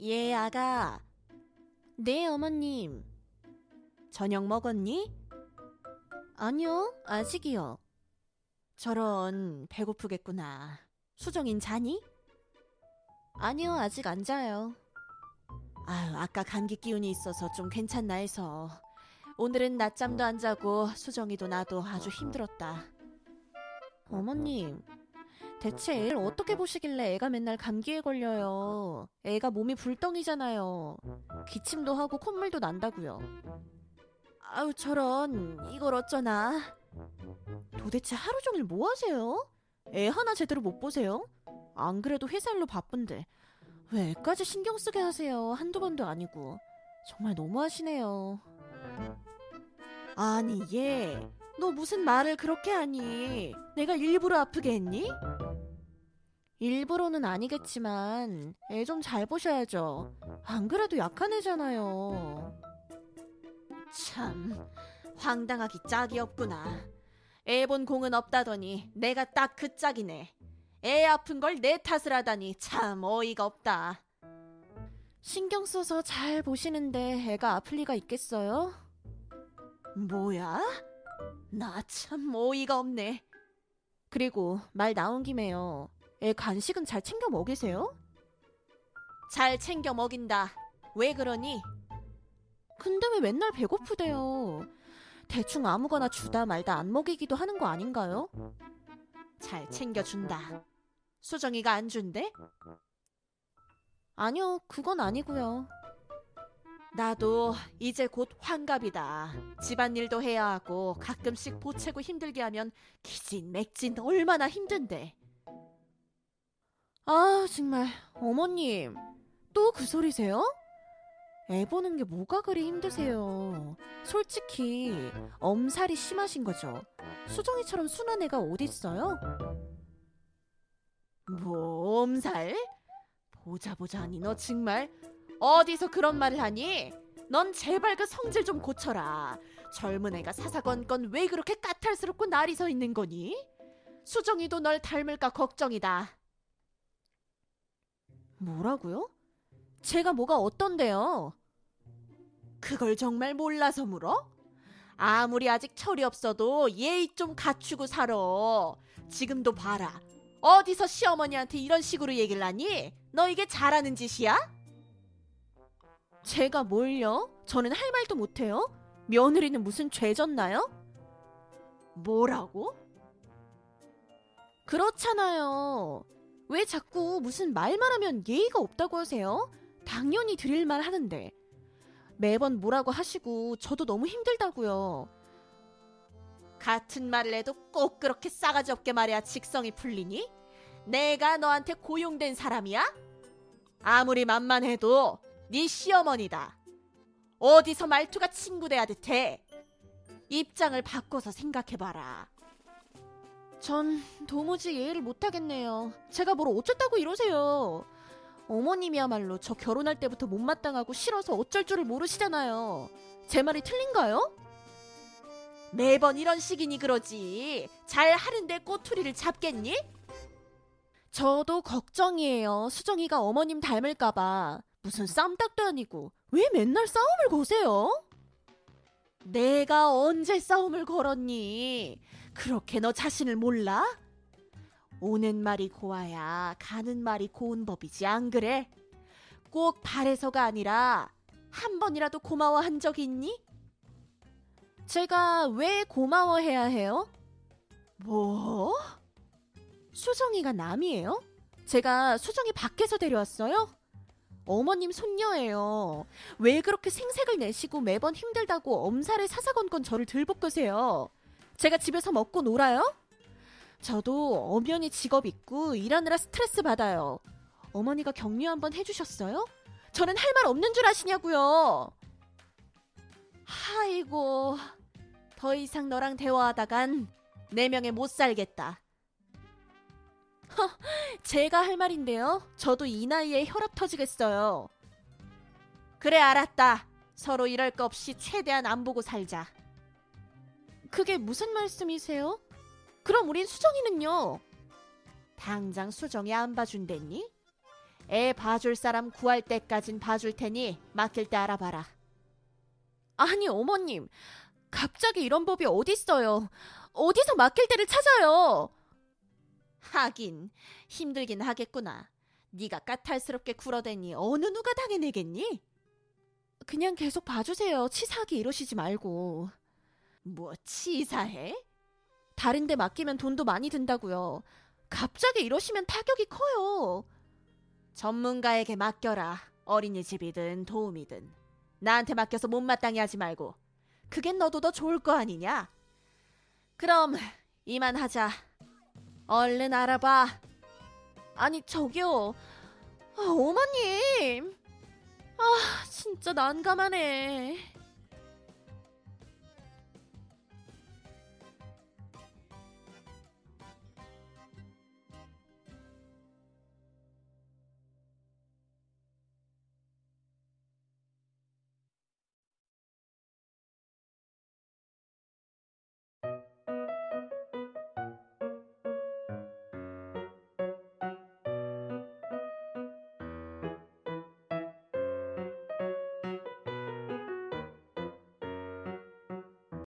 예, 아가. 네, 어머님. 저녁 먹었니? 아니요, 아직이요. 저런, 배고프겠구나. 수정인 자니? 아니요, 아직 안 자요. 아유, 아까 감기 기운이 있어서 좀 괜찮나 해서. 오늘은 낮잠도 안 자고 수정이도 나도 아주 힘들었다. 어머님, 대체 애를 어떻게 보시길래 애가 맨날 감기에 걸려요? 애가 몸이 불덩이잖아요. 기침도 하고 콧물도 난다고요. 아우 저런 이걸 어쩌나? 도대체 하루 종일 뭐 하세요? 애 하나 제대로 못 보세요? 안 그래도 회사 일로 바쁜데 왜 애까지 신경 쓰게 하세요? 한두 번도 아니고 정말 너무하시네요. 아니 얘, 너 무슨 말을 그렇게 하니? 내가 일부러 아프게 했니? 일부러는 아니겠지만 애 좀 잘 보셔야죠. 안 그래도 약한 애잖아요. 참 황당하기 짝이 없구나. 애 본 공은 없다더니 내가 딱 그 짝이네. 애 아픈 걸 내 탓을 하다니 참 어이가 없다. 신경 써서 잘 보시는데 애가 아플 리가 있겠어요? 뭐야? 나 참 어이가 없네. 그리고 말 나온 김에요. 애 간식은 잘 챙겨 먹이세요? 잘 챙겨 먹인다. 왜 그러니? 근데 왜 맨날 배고프대요? 대충 아무거나 주다 말다 안 먹이기도 하는 거 아닌가요? 잘 챙겨준다. 수정이가 안 준대? 아니요, 그건 아니고요. 나도 이제 곧 환갑이다. 집안일도 해야 하고 가끔씩 보채고 힘들게 하면 기진 맥진 얼마나 힘든데. 아, 정말 어머님 또 그 소리세요? 애 보는 게 뭐가 그리 힘드세요? 솔직히 엄살이 심하신 거죠. 수정이처럼 순한 애가 어딨어요? 뭐 엄살? 보자 보자 하니 너 정말 어디서 그런 말을 하니? 넌 제발 그 성질 좀 고쳐라. 젊은 애가 사사건건 왜 그렇게 까탈스럽고 날이 서 있는 거니? 수정이도 널 닮을까 걱정이다. 뭐라고요? 제가 뭐가 어떤데요? 그걸 정말 몰라서 물어? 아무리 아직 철이 없어도 예의 좀 갖추고 살아. 지금도 봐라. 어디서 시어머니한테 이런 식으로 얘기를 하니? 너 이게 잘하는 짓이야? 제가 뭘요? 저는 할 말도 못해요? 며느리는 무슨 죄 졌나요? 뭐라고? 그렇잖아요. 왜 자꾸 무슨 말만 하면 예의가 없다고 하세요? 당연히 드릴 말 하는데. 매번 뭐라고 하시고 저도 너무 힘들다고요. 같은 말을 해도 꼭 그렇게 싸가지 없게 말해야 직성이 풀리니? 내가 너한테 고용된 사람이야? 아무리 만만해도 네 시어머니다. 어디서 말투가 친구 대하듯 해. 입장을 바꿔서 생각해봐라. 전 도무지 이해를 못하겠네요. 제가 뭘 어쨌다고 이러세요. 어머님이야말로 저 결혼할 때부터 못마땅하고 싫어서 어쩔 줄을 모르시잖아요. 제 말이 틀린가요? 매번 이런 식이니 그러지. 잘 하는데 꼬투리를 잡겠니? 저도 걱정이에요. 수정이가 어머님 닮을까봐. 무슨 쌈딱도 아니고 왜 맨날 싸움을 거세요? 내가 언제 싸움을 걸었니? 그렇게 너 자신을 몰라? 오는 말이 고와야 가는 말이 고운 법이지 안 그래? 꼭 바래서가 아니라 한 번이라도 고마워한 적 있니? 제가 왜 고마워해야 해요? 뭐? 수정이가 남이에요? 제가 수정이 밖에서 데려왔어요? 어머님 손녀예요. 왜 그렇게 생색을 내시고 매번 힘들다고 엄살에 사사건건 저를 들볶으세요? 제가 집에서 먹고 놀아요? 저도 엄연히 직업 있고 일하느라 스트레스 받아요. 어머니가 격려 한번 해주셨어요? 저는 할 말 없는 줄 아시냐고요. 아이고, 더 이상 너랑 대화하다간 네 명에 못 살겠다. 허, 제가 할 말인데요. 저도 이 나이에 혈압 터지겠어요. 그래 알았다. 서로 이럴 거 없이 최대한 안 보고 살자. 그게 무슨 말씀이세요? 그럼 우린 수정이는요? 당장 수정이 안 봐준댔니? 애 봐줄 사람 구할 때까진 봐줄 테니 맡길 때 알아봐라. 아니, 어머님. 갑자기 이런 법이 어딨어요. 어디서 맡길 때를 찾아요. 하긴 힘들긴 하겠구나. 네가 까탈스럽게 굴어대니 어느 누가 당해내겠니? 그냥 계속 봐주세요. 치사하게 이러시지 말고. 뭐 치사해? 다른 데 맡기면 돈도 많이 든다고요. 갑자기 이러시면 타격이 커요. 전문가에게 맡겨라. 어린이집이든 도움이든. 나한테 맡겨서 못마땅해 하지 말고. 그겐 너도 더 좋을 거 아니냐? 그럼 이만 하자. 얼른 알아봐. 아니 저기요. 아, 어머님. 아 진짜 난감하네.